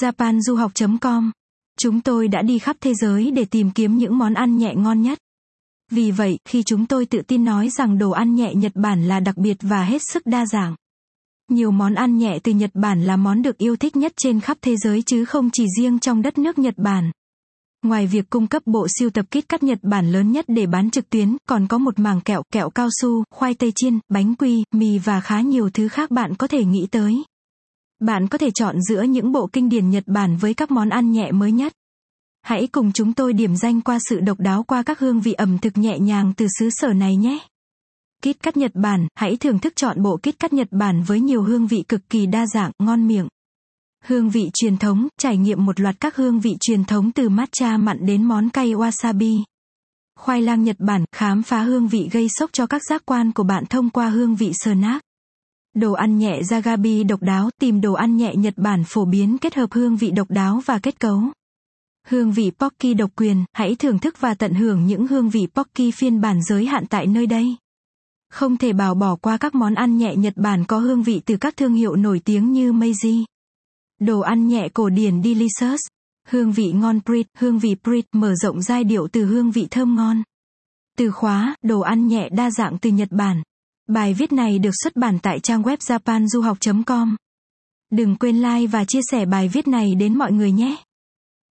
japanduhoc.com. Chúng tôi đã đi khắp thế giới để tìm kiếm những món ăn nhẹ ngon nhất. Vì vậy, khi chúng tôi tự tin nói rằng đồ ăn nhẹ Nhật Bản là đặc biệt và hết sức đa dạng. Nhiều món ăn nhẹ từ Nhật Bản là món được yêu thích nhất trên khắp thế giới chứ không chỉ riêng trong đất nước Nhật Bản. Ngoài việc cung cấp bộ siêu tập kit cắt Nhật Bản lớn nhất để bán trực tuyến, còn có một màng kẹo, kẹo cao su, khoai tây chiên, bánh quy, mì và khá nhiều thứ khác bạn có thể nghĩ tới. Bạn có thể chọn giữa những bộ kinh điển Nhật Bản với các món ăn nhẹ mới nhất. Hãy cùng chúng tôi điểm danh qua sự độc đáo qua các hương vị ẩm thực nhẹ nhàng từ xứ sở này nhé. kít cắt Nhật Bản, hãy thưởng thức chọn bộ kít cắt Nhật Bản với nhiều hương vị cực kỳ đa dạng, ngon miệng. Hương vị truyền thống, trải nghiệm một loạt các hương vị truyền thống từ matcha mặn đến món cay wasabi. Khoai lang Nhật Bản, khám phá hương vị gây sốc cho các giác quan của bạn thông qua hương vị snack. Đồ ăn nhẹ Jagabi độc đáo, tìm đồ ăn nhẹ Nhật Bản phổ biến kết hợp hương vị độc đáo và kết cấu. Hương vị Pocky độc quyền, hãy thưởng thức và tận hưởng những hương vị Pocky phiên bản giới hạn tại nơi đây. Không thể bảo bỏ qua các món ăn nhẹ Nhật Bản có hương vị từ các thương hiệu nổi tiếng như Meiji. Đồ ăn nhẹ cổ điển Delicious. Hương vị ngon brit hương vị brit mở rộng giai điệu từ hương vị thơm ngon. Từ khóa, đồ ăn nhẹ đa dạng từ Nhật Bản. Bài viết này được xuất bản tại trang web japanduhoc.com. Đừng quên like và chia sẻ bài viết này đến mọi người nhé.